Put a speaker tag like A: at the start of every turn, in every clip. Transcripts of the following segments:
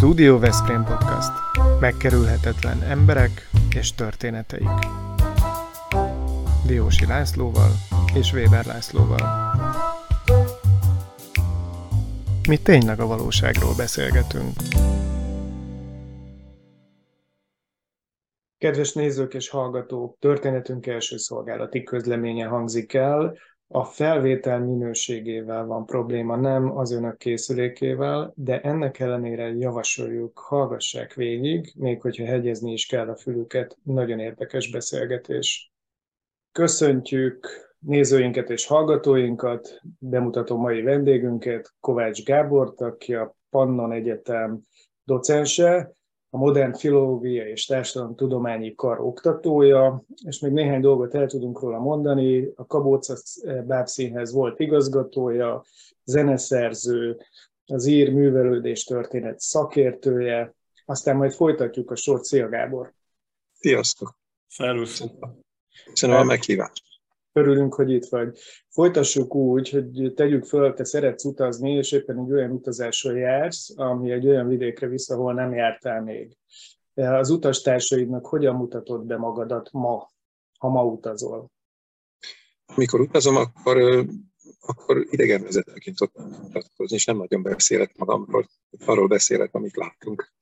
A: Studio Veszprém Podcast. Megkerülhetetlen emberek és történeteik. Diósi Lászlóval és Weber Lászlóval. Mi tényleg a valóságról beszélgetünk. Kedves nézők és hallgatók, történetünk első szolgálati közleménye hangzik el, a felvétel minőségével van probléma, nem az önök készülékével, de ennek ellenére javasoljuk, hallgassák végig, még hogyha hegyezni is kell a fülüket, nagyon érdekes beszélgetés. Köszöntjük nézőinket és hallgatóinkat, bemutatom mai vendégünket, Kovács Gábor, aki a Pannon Egyetem docense, a modern filológia és társadalomtudományi kar oktatója, és még néhány dolgot el tudunk róla mondani. A Kabóca Bábszínhez volt igazgatója, zeneszerző, az ír művelődés történet szakértője, aztán majd folytatjuk a sort. Szia Gábor!
B: Sziasztok!
C: Szervusz!
B: Köszönöm a meghívást!
A: Örülünk, hogy itt vagy. Folytassuk úgy, hogy tegyük föl, te szeretsz utazni, és éppen egy olyan utazáson jársz, ami egy olyan vidékre vissza, ahol nem jártál még. Az utastársaidnak hogyan mutatod be magadat ma, ha ma utazol?
B: Amikor utazom, akkor, akkor idegenvezetőként szoktam mutatkozni, és nem nagyon beszélek magamról, arról beszélek, amit látunk.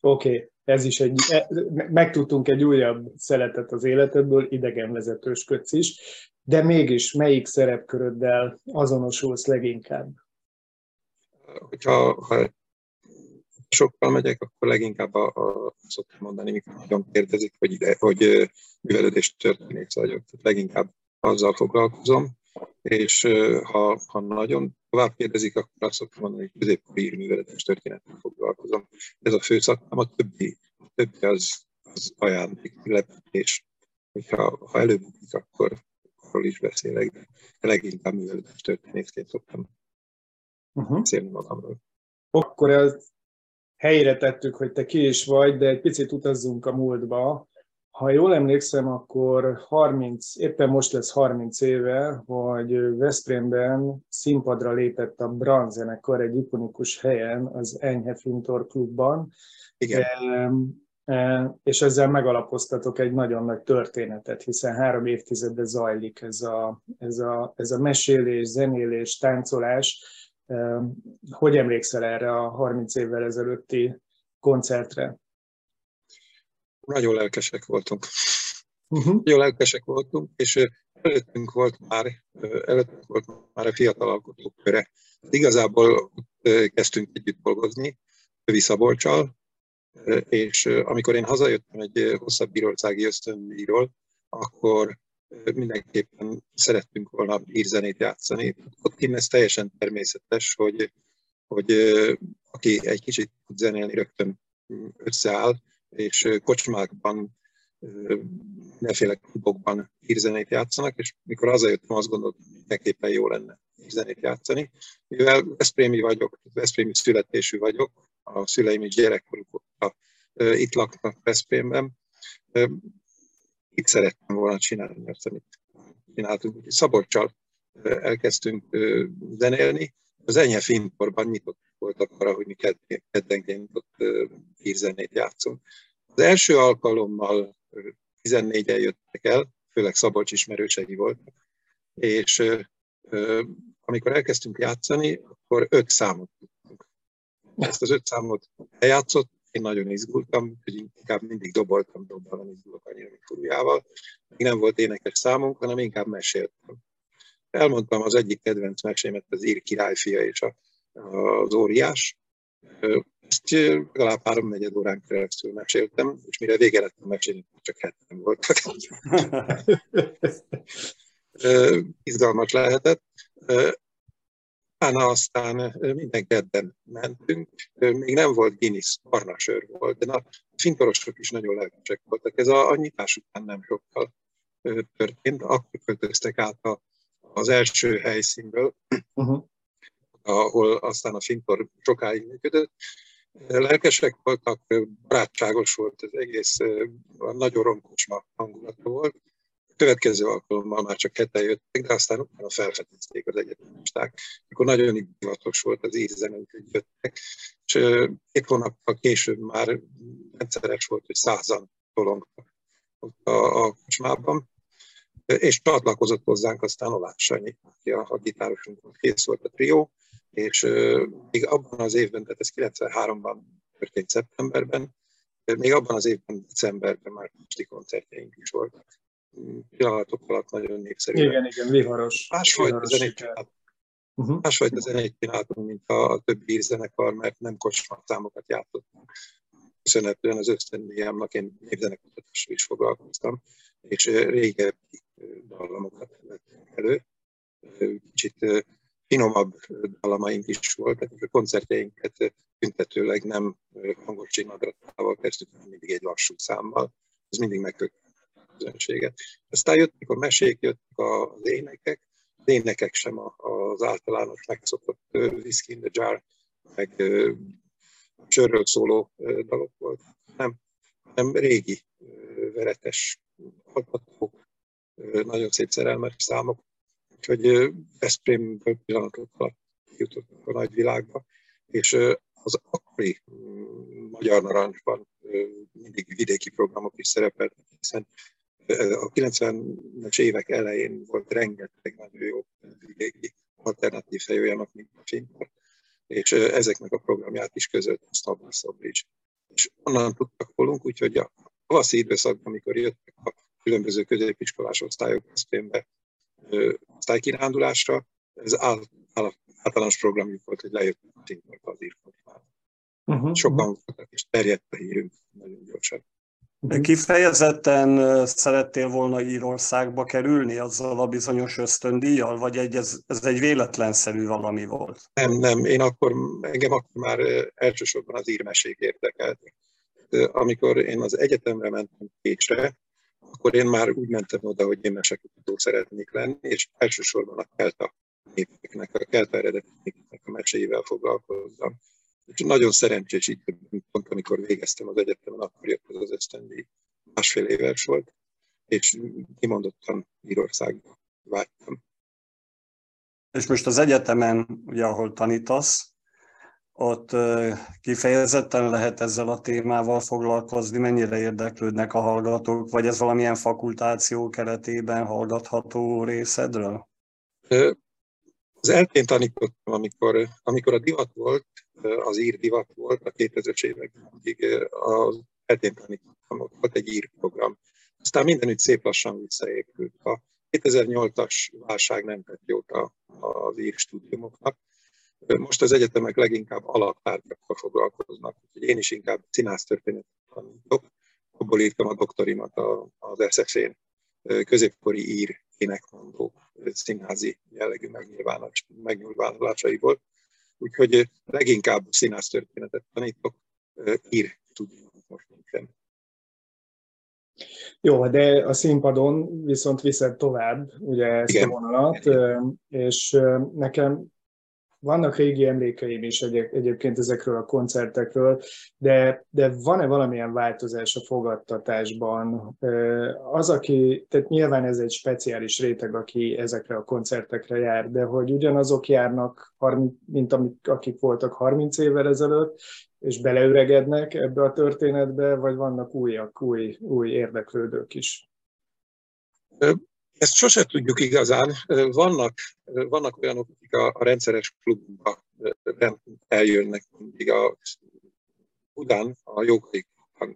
A: Oké, okay. Ez is egy, e, megtudtunk egy újabb szeletet az életedből, idegenvezetősködsz is, de mégis melyik szerepköröddel azonosulsz leginkább?
B: Hogyha ha sokkal megyek, akkor leginkább a, a szoktam mondani, mikor nagyon kérdezik, hogy ide, hogy művelődés történész vagyok. Tehát leginkább azzal foglalkozom, és ha, ha nagyon tovább kérdezik, akkor azt szoktam mondani, hogy középkori műveletes történettel foglalkozom. Ez a fő szakmám, a többi, a többi az, az ajándék, lepetés. Hogyha ha előbukik, akkor arról is beszélek, de leginkább műveletes történészként szoktam uh-huh. beszélni magamról.
A: Akkor ez helyre tettük, hogy te ki is vagy, de egy picit utazzunk a múltba. Ha jól emlékszem, akkor 30, éppen most lesz 30 éve, hogy Veszprémben színpadra lépett a Brand zenekar egy ikonikus helyen, az Enyhe Fintor klubban.
B: Igen.
A: E, és ezzel megalapoztatok egy nagyon nagy történetet, hiszen három évtizedben zajlik ez a, ez a, ez a mesélés, zenélés, táncolás. E, hogy emlékszel erre a 30 évvel ezelőtti koncertre?
B: Nagyon lelkesek voltunk. Uh-huh. Nagyon lelkesek voltunk, és előttünk volt már, előttünk volt már a fiatal alkotók köre. Igazából kezdtünk együtt dolgozni, Övi Szabolcsal, és amikor én hazajöttem egy hosszabb bírósági ösztönbíról, akkor mindenképpen szerettünk volna írzenét játszani. Ott kint ez teljesen természetes, hogy, hogy aki egy kicsit tud zenélni, rögtön összeáll, és kocsmákban, mindenféle klubokban hírzenét játszanak, és mikor hazajöttem, azt gondoltam, hogy mindenképpen jó lenne hírzenét játszani. Mivel Veszprémi vagyok, Veszprémi születésű vagyok, a szüleim is gyerekkoruk itt laknak Veszprémben, itt szerettem volna csinálni, mert amit csináltunk. Szabolcsal elkezdtünk zenélni, az Enyhe Fintorban nyitott voltak arra, hogy mi keddenként ott hírzenét játszunk. Az első alkalommal 14-en jöttek el, főleg Szabolcs ismerősei voltak, és amikor elkezdtünk játszani, akkor öt számot tudtunk. Ezt az öt számot eljátszott, én nagyon izgultam, hogy inkább mindig doboltam, doboltam, izgulok annyira, mint furujával. Még nem volt énekes számunk, hanem inkább meséltem. Elmondtam az egyik kedvenc mesémet, az ír királyfia és a, az óriás. Ezt legalább három negyed órán keresztül meséltem, és mire vége lett a mesélni, csak hetem volt. Izgalmas lehetett. Utána aztán minden kedden mentünk, még nem volt Guinness, barnasör volt, de a fintorosok is nagyon lelkesek voltak. Ez a, a nyitás után nem sokkal történt, akkor költöztek át a az első helyszínből, uh-huh. Ahol aztán a Fintor sokáig működött. Lelkesek voltak, barátságos volt az egész, nagyon romkocsma hangulata volt. következő alkalommal már csak ketten jöttek, de aztán utána felfedezték az egyetemisták. Akkor nagyon divatos volt az írzenek, hogy jöttek, és két hónappal később már rendszeres volt, hogy százan tolongtak a, a kocsmában, és csatlakozott hozzánk aztán Olás Sanyi, aki a, a gitárosunk kész volt a trió, és még abban az évben, tehát ez 93-ban történt szeptemberben, még abban az évben, decemberben már esti koncertjeink is voltak. Pillanatok alatt nagyon népszerű.
A: Igen, igen, viharos.
B: Másfajta zenét csináltunk. Uh-huh. Másfajta zenét csináltunk, mint a többi írzenekar, mert nem kocsmar számokat játszottunk. Köszönhetően az ösztöndíjámnak én népzenekutatással is foglalkoztam, és régebbi dallamokat vettem elő. Kicsit finomabb dalamaink is voltak, és a koncertjeinket tüntetőleg nem hangos csinadratával kezdtük, hanem mindig egy lassú számmal. Ez mindig megkötött a közönséget. Aztán jöttek a mesék, jöttek az énekek, az énekek sem az általános megszokott Whiskey in the Jar, meg sörről szóló dalok volt, nem, nem régi veretes alkotók, nagyon szép szerelmes számok, úgyhogy Veszprémből pillanatok alatt jutottunk a nagyvilágba, és az akkori mm, Magyar Narancsban mindig vidéki programok is szerepeltek, hiszen a 90-es évek elején volt rengeteg nagyon jó vidéki alternatív helyőjának, mint a Finpart, és ezeknek a programját is között a Szabridge. És onnan tudtak volunk, úgyhogy a tavaszi időszakban, amikor jöttek a különböző középiskolás osztályok Veszprémbe osztálykirándulásra, ez általános programjuk volt, hogy lejöttek a Finpartba az írkodmára. Uh-huh. Sokan voltak, és terjedt a hírünk nagyon gyorsan.
C: De kifejezetten szerettél volna Írországba kerülni azzal a bizonyos ösztöndíjjal, vagy egy, ez, ez egy véletlenszerű valami volt?
B: Nem, nem, én akkor, engem akkor már elsősorban az írmesék érdekelt. Amikor én az egyetemre mentem Pécsre, akkor én már úgy mentem oda, hogy én mesekutató szeretnék lenni, és elsősorban a kelta népeknek, a kelta eredeti népeknek a meséivel foglalkozzam. És nagyon szerencsés így, pont amikor végeztem az egyetemen, akkor jött ez az ösztöndíj. Másfél éves volt, és kimondottan Írországba vágytam.
C: És most az egyetemen, ugye, ahol tanítasz, ott kifejezetten lehet ezzel a témával foglalkozni, mennyire érdeklődnek a hallgatók, vagy ez valamilyen fakultáció keretében hallgatható részedről?
B: Az eltén tanítottam, amikor, amikor a divat volt, az ír divat volt a 2000-es években, addig az eltén tanítottam, ott volt egy ír program. Aztán mindenütt szép lassan visszaépült. A 2008-as válság nem tett jót az ír stúdiumoknak, most az egyetemek leginkább alaktárgyakkal foglalkoznak, úgyhogy én is inkább színásztörténetet tanítok. Abból írtam a doktorimat az SFN, középkori ír énekmondó színházi jellegű megnyilvánulásaiból. Úgyhogy leginkább színásztörténetet tanítok, ír tudjuk most nincsen.
A: Jó, de a színpadon viszont viszed tovább ugye ezt Igen. a vonalat, és nekem vannak régi emlékeim is egy, egyébként ezekről a koncertekről, de, de van-e valamilyen változás a fogadtatásban? Az, aki, tehát nyilván ez egy speciális réteg, aki ezekre a koncertekre jár, de hogy ugyanazok járnak, mint amik, akik voltak 30 évvel ezelőtt, és beleüregednek ebbe a történetbe, vagy vannak újak, új, új érdeklődők is?
B: Ezt sose tudjuk igazán. Vannak, vannak olyanok, akik a, a rendszeres klubba eljönnek mindig a Budán, a Jókai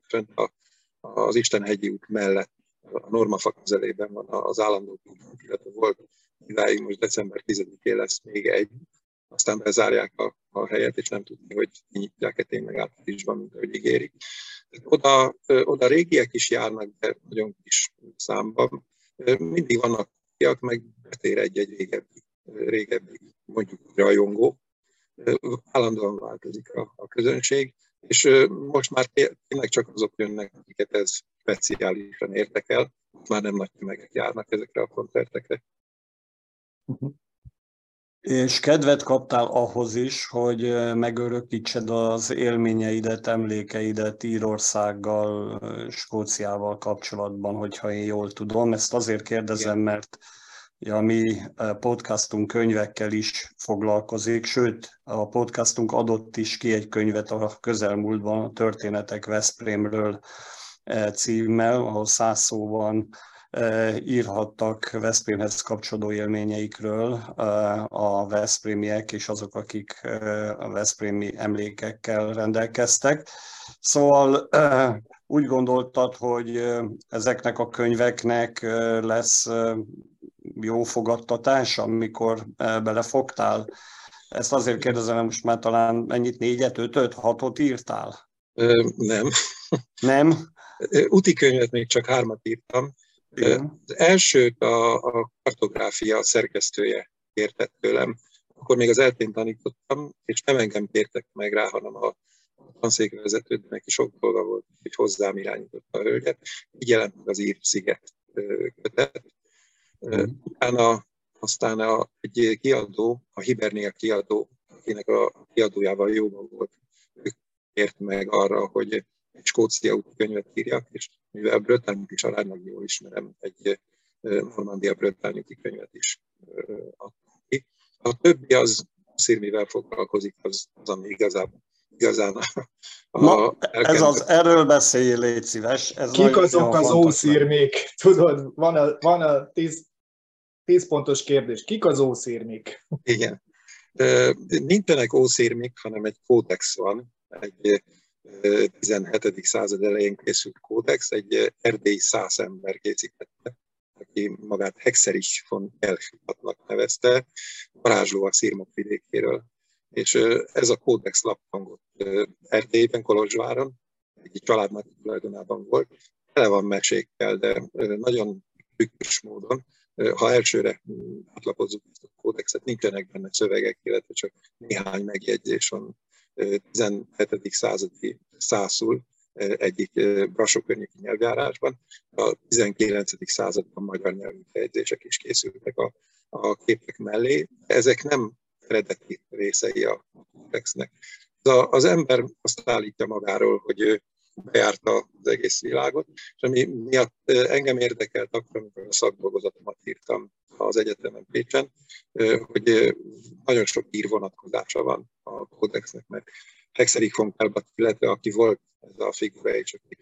B: fönt a, az Istenhegyi út mellett, a Normafak közelében van az állandó klub, illetve volt idáig most december 10-én lesz még egy, aztán bezárják a, a helyet, és nem tudni, hogy nyitják-e tényleg áprilisban, mint ahogy ígérik. Oda, oda régiek is járnak, de nagyon kis számban mindig vannak fiak, meg betér egy-egy régebbi, régebbi mondjuk rajongó, állandóan változik a, a közönség, és most már tényleg csak azok jönnek, akiket ez speciálisan érdekel, már nem nagy tömegek járnak ezekre a koncertekre.
A: Uh-huh.
C: És kedvet kaptál ahhoz is, hogy megörökítsed az élményeidet, emlékeidet Írországgal, Skóciával kapcsolatban, hogyha én jól tudom. Ezt azért kérdezem, mert a mi podcastunk könyvekkel is foglalkozik, sőt, a podcastunk adott is ki egy könyvet a közelmúltban, a Történetek Veszprémről címmel, ahol száz szóban írhattak Veszprémhez kapcsolódó élményeikről a Veszprémiek és azok, akik a Veszprémi emlékekkel rendelkeztek. Szóval úgy gondoltad, hogy ezeknek a könyveknek lesz jó fogadtatás, amikor belefogtál? Ezt azért kérdezem, most már talán mennyit, négyet, ötöt, hatot írtál?
B: Nem.
C: Nem?
B: Úti könyvet még csak hármat írtam. Igen. Az elsőt a, a kartográfia szerkesztője kértett tőlem, akkor még az eltén tanítottam, és nem engem kértek meg rá, hanem a tanszékvezetőt, neki sok dolga volt, hogy hozzám irányította a hölgyet. Így jelent meg az Ír sziget kötet. Mm. Utána aztán a, egy kiadó, a Hibernia kiadó, akinek a kiadójával jóban volt, ő kért meg arra, hogy egy skócia úti könyvet írjak, és mivel Brötány családnak jól ismerem, egy Normandia Brötány úti könyvet is adtam ki. A többi az szírmivel foglalkozik, az, az ami igazából igazán a,
C: a Na, ez az, erről beszélj, légy szíves. Ez
A: Kik azok az ószírmék? Tudod, van a, van a tíz, tíz pontos kérdés. Kik az ószírmék?
B: Igen. Nincsenek ószírmék, hanem egy kódex van, egy 17. század elején készült kódex, egy erdélyi száz ember készítette, aki magát Hexerich von Elchvatnak nevezte, varázsló a Szirmok vidékéről. És ez a kódex laphangott Erdélyben, Kolozsváron, egy családnak tulajdonában volt. Tele van mesékkel, de nagyon trükkös módon. Ha elsőre átlapozzuk ezt a kódexet, nincsenek benne szövegek, illetve csak néhány megjegyzés van 17. századi szászul egyik Brassó környéki nyelvjárásban. A 19. században magyar nyelvű fejezések is készültek a, a képek mellé. Ezek nem eredeti részei a komplexnek. Az ember azt állítja magáról, hogy ő bejárta az egész világot, és ami miatt engem érdekelt akkor, amikor a szakdolgozatomat írtam az egyetemen Pécsen, hogy nagyon sok ír vonatkozása van a kódexnek, mert Hexerik von Kelbat, illetve aki volt ez a figura, és aki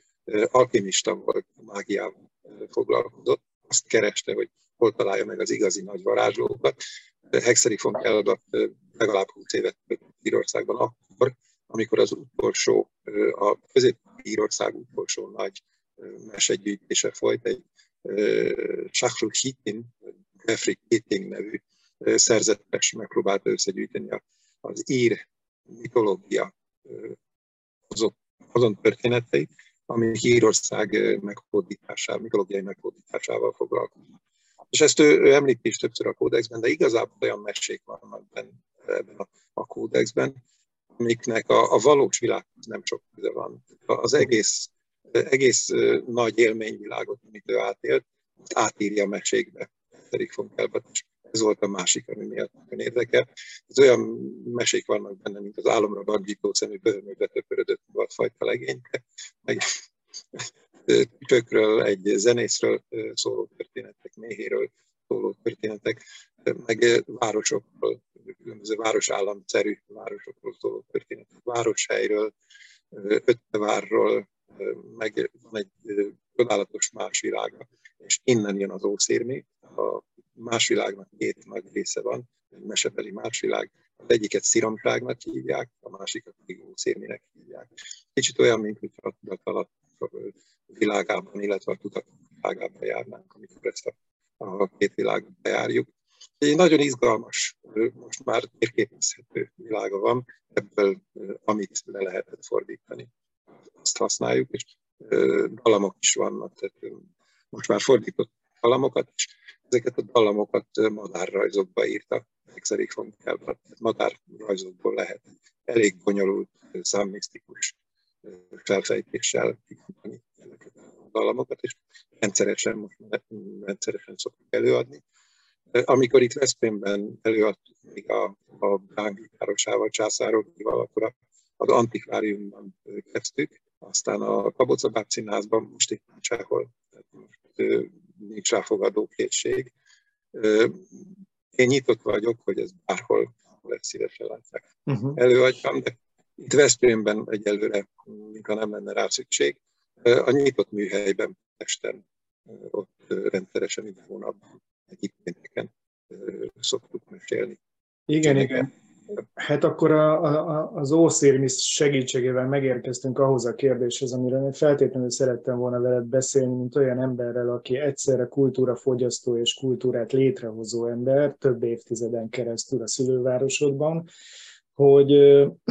B: alkimista volt, mágiával foglalkozott, azt kereste, hogy hol találja meg az igazi nagy varázslókat. Hexerik von Kelbat legalább 20 évet Írországban akkor, amikor az utolsó, a közép-írország utolsó nagy mesegyűjtése folyt, egy Shachru Hitin, Jeffrey Keating nevű szerzetes megpróbált összegyűjteni az ír mitológia azon történeteit, ami Írország meghódításával, mitológiai meghódításával foglalkozik. És ezt ő, ő említi is többször a kódexben, de igazából olyan mesék vannak benne, ebben a, a kódexben, amiknek a, a valós világhoz nem sok köze van. Az egész, egész nagy élményvilágot, amit ő átélt, átírja a mesékbe. Erik von Kelbert, és ez volt a másik, ami miatt nagyon érdekel. Ez olyan mesék vannak benne, mint az álomra baggyító szemű bőrműbe töpörödött fajta legény, meg tücsökről, egy zenészről szóló történetek, méhéről szóló történetek, meg városokról, különböző városállamszerű városokról szóló történetek, városhelyről, Öttevárról, meg van egy csodálatos más világa, és innen jön az ószérmi, a más világnak két nagy része van, egy mesebeli más világ, az egyiket sziromságnak hívják, a másikat pedig ószérminek hívják. Kicsit olyan, mint hogyha a tudat alatt világában, illetve a tudat világában járnánk, amikor ezt a, a két világot bejárjuk. Egy nagyon izgalmas, most már térképezhető világa van, ebből amit le lehetett fordítani. Azt használjuk, és dalamok is vannak, tehát most már fordított dalamokat, és ezeket a dallamokat madárrajzokba írta Exerik von Kelbert. Madárrajzokból lehet elég bonyolult, számmisztikus felfejtéssel kifutani ezeket a dallamokat, és rendszeresen, most rendszeresen szoktuk előadni. Amikor itt Veszprémben előadtuk még a, a Bángi Károsával, Császárokival, akkor az antikváriumban kezdtük, aztán a Kabocabát színházban, most itt sehol, most nincs ráfogadó készség. Én nyitott vagyok, hogy ez bárhol, ezt szívesen látják. Uh-huh. Előadjam, de itt Veszprémben egyelőre, mintha nem lenne rá szükség. A nyitott műhelyben Pesten ott rendszeresen minden hónapban egyébként szoktuk mesélni.
A: Igen, igen. Hát akkor a, a, az Ószérmisz segítségével megérkeztünk ahhoz a kérdéshez, amiről én feltétlenül szerettem volna veled beszélni, mint olyan emberrel, aki egyszerre kultúrafogyasztó és kultúrát létrehozó ember, több évtizeden keresztül a szülővárosodban, hogy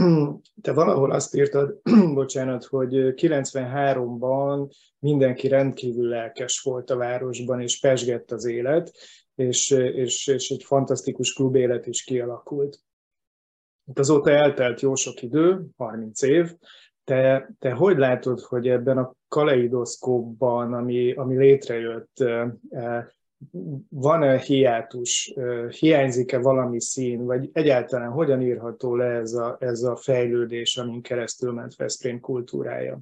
A: te valahol azt írtad, bocsánat, hogy 93-ban mindenki rendkívül lelkes volt a városban, és pesgett az élet, és, és, és egy fantasztikus klubélet is kialakult. Itt azóta eltelt jó sok idő, 30 év. Te, te hogy látod, hogy ebben a kaleidoszkópban, ami, ami létrejött, van-e hiátus, hiányzik-e valami szín, vagy egyáltalán hogyan írható le ez a, ez a fejlődés, amin keresztül ment Veszprém kultúrája?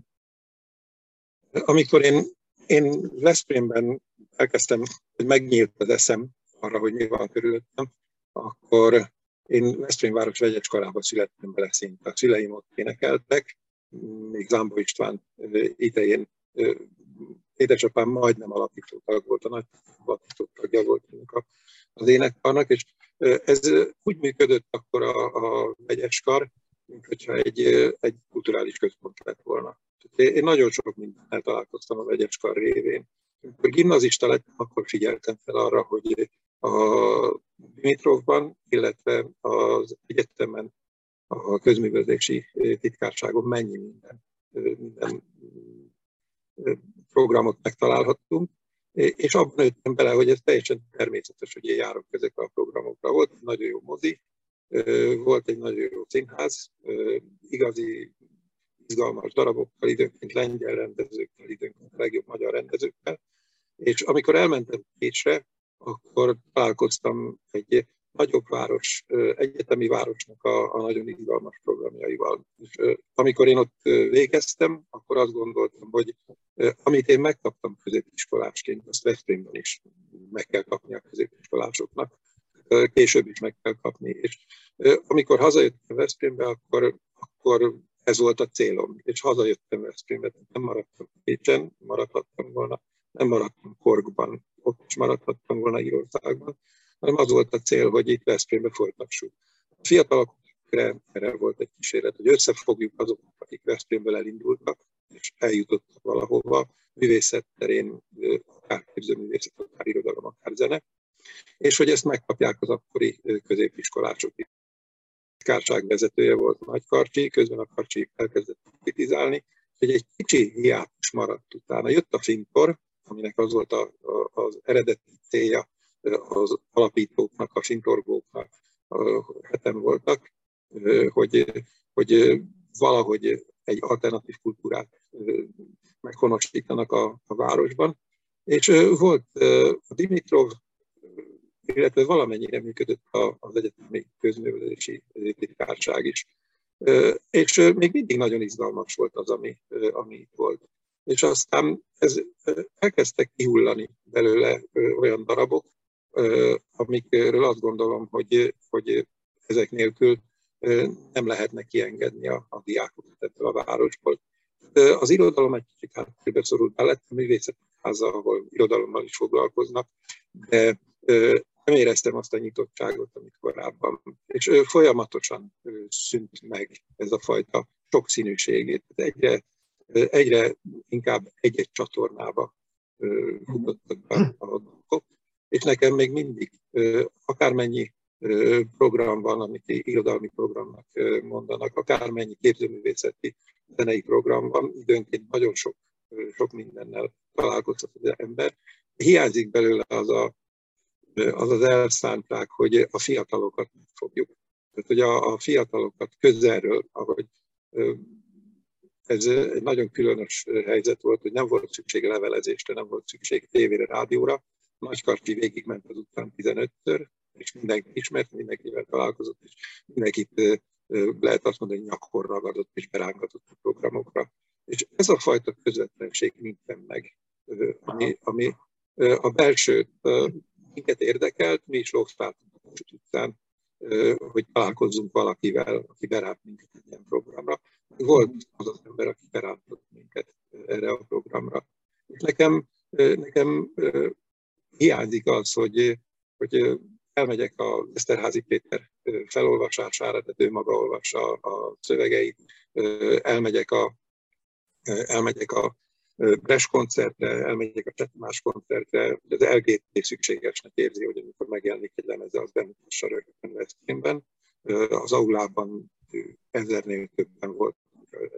B: Amikor én, én Veszprémben elkezdtem, hogy megnyílt az eszem arra, hogy mi van körülöttem, akkor én Veszprém város vegyes karába születtem bele szinte. A szüleim ott énekeltek, még Zámbó István idején édesapám majdnem alapító tag volt, a nagy alapító tagja volt az énekkarnak, és ez úgy működött akkor a, a vegyes kar, egy, egy kulturális központ lett volna. Én nagyon sok mindennel találkoztam a vegyes kar révén. Amikor gimnazista lettem, akkor figyeltem fel arra, hogy a Dimitrovban, illetve az egyetemen a közművelési titkárságon mennyi minden, minden programot megtalálhattunk, és abban nőttem bele, hogy ez teljesen természetes, hogy én járok ezekre a programokra. Volt egy nagyon jó mozi, volt egy nagyon jó színház, igazi izgalmas darabokkal, időnként lengyel rendezőkkel, időnként a legjobb magyar rendezőkkel. És amikor elmentem Pécsre, akkor találkoztam egy nagyobb város, egyetemi városnak a, a nagyon izgalmas programjaival. És amikor én ott végeztem, akkor azt gondoltam, hogy amit én megkaptam középiskolásként, azt Veszprémben is meg kell kapni a középiskolásoknak, később is meg kell kapni. És amikor hazajöttem Veszprémbe, akkor, akkor ez volt a célom, és hazajöttem Veszprémbe, nem maradtam Pécsen, maradhattam volna, nem maradtam Korgban, ott is maradhattam volna Írországban, hanem az volt a cél, hogy itt Veszprémbe folytassuk. A fiatalok erre volt egy kísérlet, hogy összefogjuk azokat, akik Veszprémből elindultak, és eljutottak valahova, művészet terén, akár képzőművészet, akár irodalom, akár zene, és hogy ezt megkapják az akkori középiskolások is. Kárság vezetője volt Nagy Karcsi, közben a Karcsi elkezdett kritizálni, hogy egy kicsi hiátus maradt utána. Jött a Fintor, aminek az volt a, a, az eredeti célja az alapítóknak, a fintorgóknak, heten voltak, hogy, hogy valahogy egy alternatív kultúrát meghonosítanak a, a városban. És volt a Dimitrov, illetve valamennyire működött az egyetemi közművelési titkárság is. És még mindig nagyon izgalmas volt az, ami, ami itt volt. És aztán ez elkezdtek kihullani belőle olyan darabok, amikről azt gondolom, hogy, hogy ezek nélkül nem lehetne kiengedni a, a diákokat ebből a városból. Az irodalom egy kicsit háttérbe szorult lett, a művészetháza, ahol irodalommal is foglalkoznak, de nem éreztem azt a nyitottságot, amit korábban. És folyamatosan szűnt meg ez a fajta sokszínűségét. Egyre, egyre inkább egy-egy csatornába futottak be a és nekem még mindig akármennyi program van, amit irodalmi programnak mondanak, akármennyi képzőművészeti zenei program van, időnként nagyon sok, sok mindennel találkozhat az ember. Hiányzik belőle az a, az, az elszántság, hogy a fiatalokat megfogjuk. Tehát, hogy a, a fiatalokat közelről, ahogy ez egy nagyon különös helyzet volt, hogy nem volt szükség levelezésre, nem volt szükség tévére, rádióra, Nagykarcsi végigment az utcán 15-ször, és mindenki ismert, mindenkivel találkozott, és mindenkit lehet azt mondani, hogy nyakor ragadott és berángatott a programokra. És ez a fajta közvetlenség nincsen meg, ami, ami a belső minket érdekelt, mi is lógszáltunk a utcán, hogy találkozzunk valakivel, aki beránt minket egy ilyen programra. Volt az az ember, aki berántott minket erre a programra. És nekem, nekem hiányzik az, hogy, hogy elmegyek a Eszterházi Péter felolvasására, tehát ő maga olvassa a szövegeit, elmegyek a, elmegyek a Bres koncertre, elmegyek a Csetmás koncertre, az LGT szükségesnek érzi, hogy amikor megjelenik egy lemeze, az bemutassa rögtön Veszprémben. Az aulában ezernél többen volt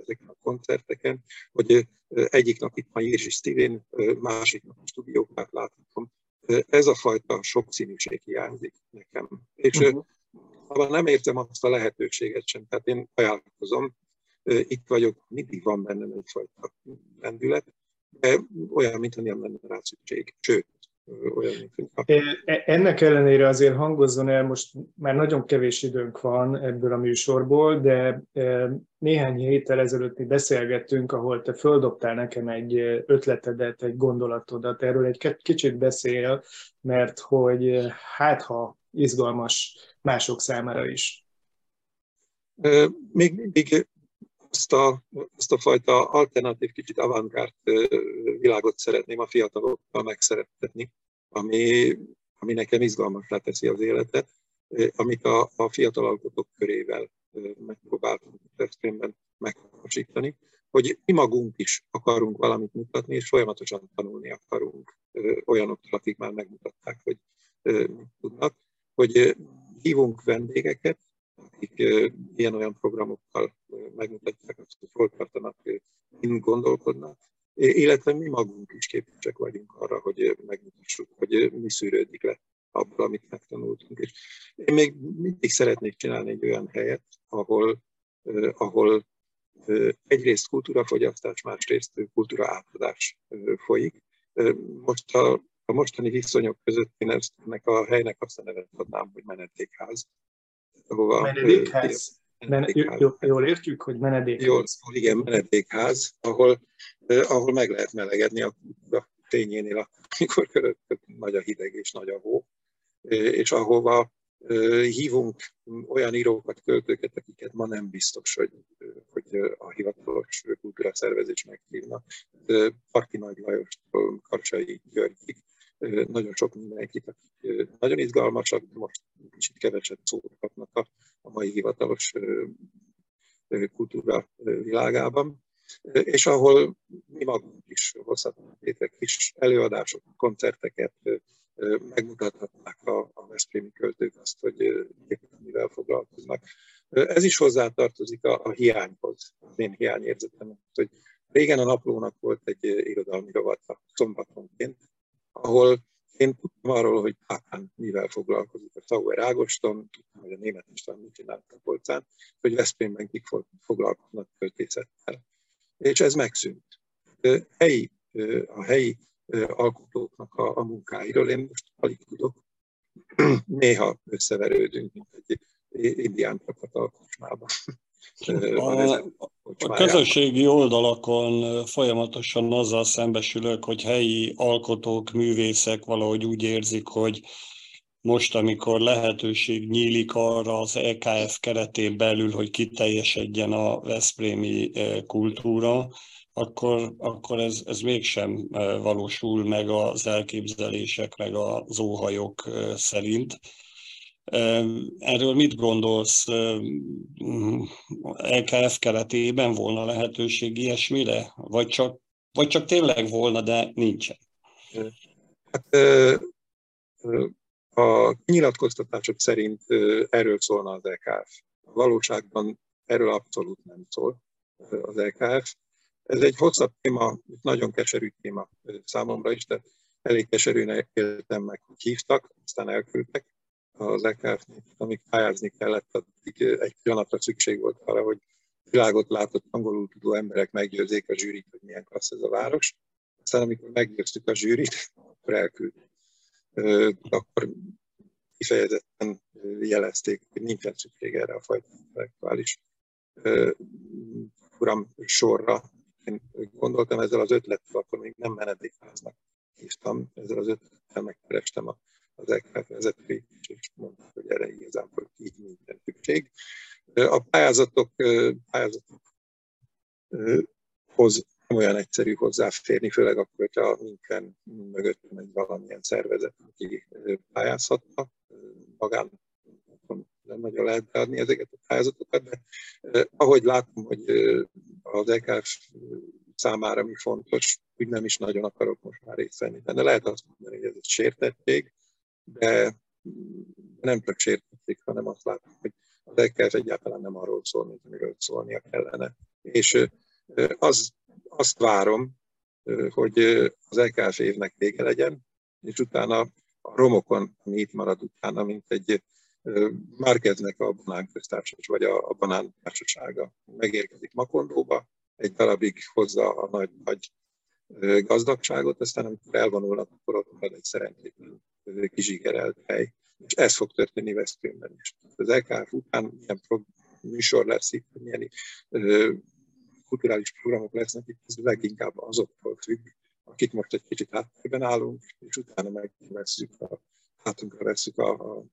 B: ezeken a koncerteken, hogy egyik nap itt van Jézsi Sztivén, másik nap a stúdiókát láthatom. Ez a fajta sokszínűség hiányzik nekem. És uh-huh. nem értem azt a lehetőséget sem, tehát én ajánlkozom, itt vagyok, mindig van bennem egyfajta lendület, de olyan, mintha nem lenne rá szükség. Sőt, olyan.
A: E, ennek ellenére azért hangozzon el, most már nagyon kevés időnk van ebből a műsorból, de néhány héttel ezelőtt mi beszélgettünk, ahol te földobtál nekem egy ötletedet, egy gondolatodat, erről egy kicsit beszél, mert hogy hát ha izgalmas mások számára is.
B: Még mindig azt a, azt a fajta alternatív, kicsit avantgárd világot szeretném a fiatalokkal megszerettetni, ami, ami nekem izgalmasá teszi az életet, amit a, a fiatal alkotók körével megpróbáltunk Veszprémben megvalósítani, hogy mi magunk is akarunk valamit mutatni, és folyamatosan tanulni akarunk olyanoktól, akik már megmutatták, hogy tudnak, hogy hívunk vendégeket, akik ilyen-olyan programokkal megmutatják azt, hogy hol tartanak, mind gondolkodnak, illetve mi magunk is képesek vagyunk arra, hogy megmutassuk, hogy mi szűrődik le abból, amit megtanultunk. És én még mindig szeretnék csinálni egy olyan helyet, ahol, ahol egyrészt kultúrafogyasztás, másrészt kultúra átadás folyik. Most a, a mostani viszonyok között én ezt, ennek a helynek azt a nevet adnám, hogy menedékház
A: ahova... Menedékház. Menedékház. Jól, jól értjük, hogy menedékház.
B: Jól, igen, menedékház, ahol, ahol meg lehet melegedni a, a fényénél, amikor körülött nagy a hideg és nagy a hó, és ahova hívunk olyan írókat, költőket, akiket ma nem biztos, hogy, hogy a hivatalos kultúra szervezés meghívna. Parti Nagy Lajostól Karsai Györgyig nagyon sok mindenkit, akik nagyon izgalmasak, most kicsit keveset szót a, mai hivatalos kultúra világában, és ahol mi magunk is hozhatunk kis előadások, koncerteket, megmutathatnák a, a Veszprémi költők azt, hogy mivel foglalkoznak. Ez is hozzátartozik a, a hiányhoz, az én hiányérzetem, hogy régen a naplónak volt egy irodalmi rovata szombatonként, ahol én tudtam arról, hogy Pápán mivel foglalkozik a Sauer Ágoston, tudtam, hogy a német István mit csinált a polcán, hogy Veszprémben kik foglalkoznak költészettel. És ez megszűnt. Helyi, a helyi alkotóknak a, a munkáiról én most alig tudok. Néha összeverődünk, mint egy indián csapat a kocsmában.
C: A, a közösségi oldalakon folyamatosan azzal szembesülök, hogy helyi alkotók, művészek valahogy úgy érzik, hogy most, amikor lehetőség nyílik arra az EKF keretén belül, hogy kiteljesedjen a Veszprémi kultúra, akkor, akkor ez, ez mégsem valósul meg az elképzelések, meg az óhajok szerint. Erről mit gondolsz? LKF keretében volna lehetőség ilyesmire? Vagy csak, vagy csak tényleg volna, de nincsen?
B: Hát, a nyilatkoztatások szerint erről szólna az LKF. Valóságban erről abszolút nem szól az LKF. Ez egy hosszabb téma, nagyon keserű téma számomra is, de elég keserűnek éltem meg, hogy hívtak, aztán elküldtek az EKF-nél, amíg pályázni kellett, addig egy pillanatra szükség volt arra, hogy világot látott angolul tudó emberek meggyőzzék a zsűrit, hogy milyen klassz ez a város. Aztán amikor meggyőztük a zsűrit, akkor elküldtük. akkor kifejezetten jelezték, hogy nincsen szükség erre a fajta intellektuális uram sorra. Én gondoltam ezzel az ötlettel, akkor még nem menedékháznak hívtam, ezzel az ötlettel megkerestem az EKF vezetőit, és mondták, hogy erre igazából így minden szükség. A pályázatok, pályázatokhoz nem olyan egyszerű hozzáférni, főleg akkor, hogyha nincsen mögöttem egy valamilyen szervezet, aki pályázhatna. Magán nem nagyon lehet beadni ezeket a pályázatokat, de ahogy látom, hogy az EKF számára mi fontos, úgy nem is nagyon akarok most már részt venni De Lehet azt mondani, hogy ez egy sértettség, de nem csak sértettség, hanem azt látom, hogy az EKF egyáltalán nem arról szól, mint amiről szólnia kellene. És az, azt várom, hogy az EKF évnek vége legyen, és utána a romokon, ami itt marad utána, mint egy Márkeznek a banánköztársas, vagy a, a banán társasága megérkezik Makondóba, egy darabig hozza a nagy, nagy gazdagságot, aztán amikor elvonulnak, akkor ott marad egy szerencsétlen kizsigerelt hely. És ez fog történni Veszprémben is. Az LKF után milyen műsor lesz itt, milyen kulturális programok lesznek itt, ez leginkább azoktól függ, akik most egy kicsit háttérben állunk, és utána megveszünk a hátunkra veszük a, a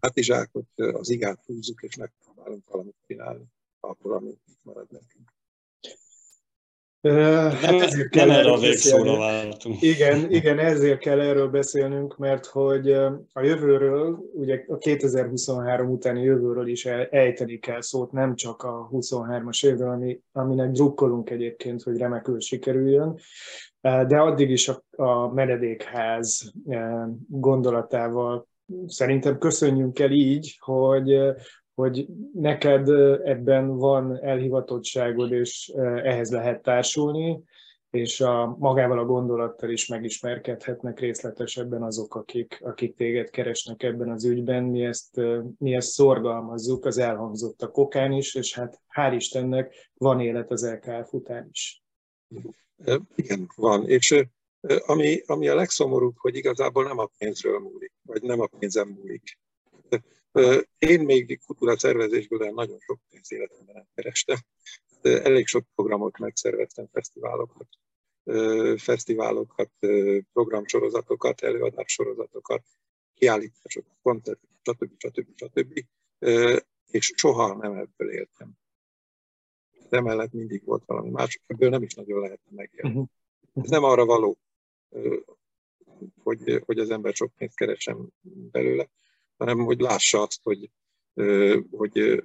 B: hátizsákot, az igát húzzuk, és megpróbálunk valamit csinálni, akkor, amit marad nekünk.
C: Hát ezért kell nem erre a végszóra váltunk.
A: Igen, igen, ezért kell erről beszélnünk, mert hogy a jövőről, ugye a 2023 utáni jövőről is ejteni kell szót, nem csak a 23-as évről, ami, aminek drukkolunk egyébként, hogy remekül sikerüljön, de addig is a, a menedékház gondolatával szerintem köszönjünk el így, hogy, hogy neked ebben van elhivatottságod, és ehhez lehet társulni, és a, magával a gondolattal is megismerkedhetnek részletesebben azok, akik, akik téged keresnek ebben az ügyben. Mi ezt, mi ezt szorgalmazzuk, az elhangzott a is, és hát hál' Istennek van élet az LKF után is.
B: Igen, van. És ami, ami a legszomorúbb, hogy igazából nem a pénzről múlik, vagy nem a pénzem múlik. Én még kultúra szervezésből nagyon sok pénzt életemben nem kerestem. Elég sok programot megszerveztem, fesztiválokat, fesztiválokat, programsorozatokat, előadássorozatokat, kiállításokat, koncerteket, stb. stb. stb. És soha nem ebből éltem. De emellett mindig volt valami más, ebből nem is nagyon lehetne megélni. Uh-huh. Ez nem arra való, hogy, hogy az ember sok pénzt keresem belőle, hanem hogy lássa azt, hogy, hogy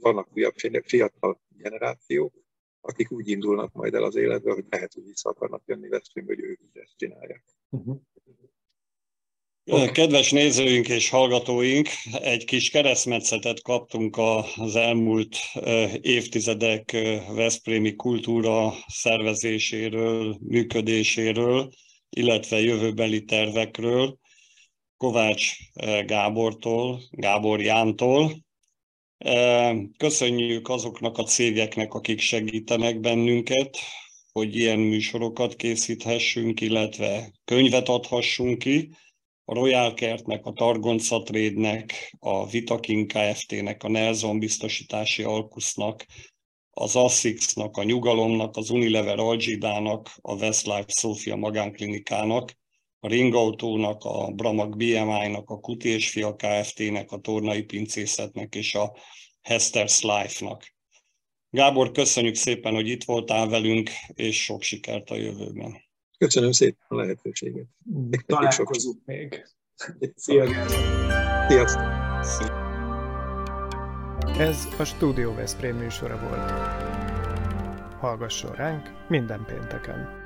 B: vannak újabb fiatal generációk, akik úgy indulnak majd el az életbe, hogy lehet, hogy vissza akarnak jönni Veszprémbe, hogy ők is ezt csinálják. Uh-huh.
C: Kedves nézőink és hallgatóink, egy kis keresztmetszetet kaptunk az elmúlt évtizedek Veszprémi kultúra szervezéséről, működéséről, illetve jövőbeli tervekről. Kovács eh, Gábortól, Gábor Jántól. Eh, köszönjük azoknak a cégeknek, akik segítenek bennünket, hogy ilyen műsorokat készíthessünk, illetve könyvet adhassunk ki. A Royal Kertnek, a Targonca Trade-nek, a Vitakin Kft-nek, a Nelson biztosítási alkusznak, az ASICS-nak, a Nyugalomnak, az Unilever Algidának, a Westlife Sofia magánklinikának, a Ringautónak, a Bramag BMI-nak, a Kuti és Fia Kft-nek, a Tornai Pincészetnek és a Hester's Life-nak. Gábor, köszönjük szépen, hogy itt voltál velünk, és sok sikert a jövőben.
B: Köszönöm szépen a lehetőséget.
A: Találkozunk még. Szia, Gábor.
B: Sziasztok.
A: Ez a Studio Veszprém műsora volt. Hallgasson ránk minden pénteken!